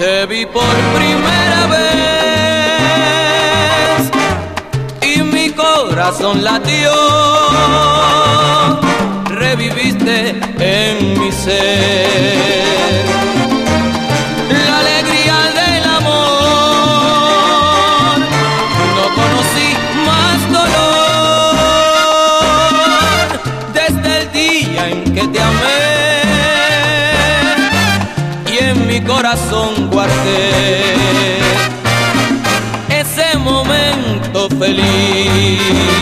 Te vi por primera vez y mi corazón latió. Reviviste en mi ser la alegría del amor. No conocí más dolor desde el día en que te amé mi corazón guardé ese momento feliz.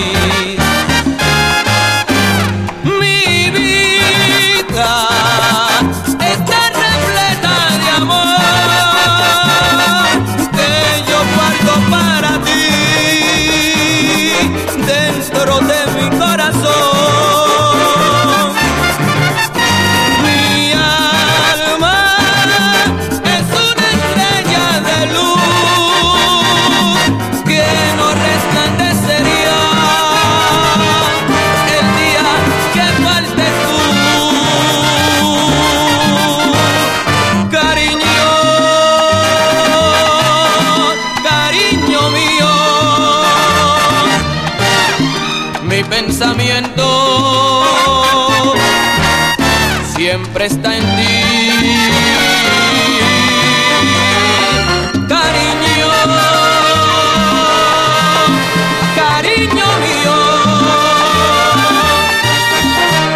mi pensamiento siempre está en ti.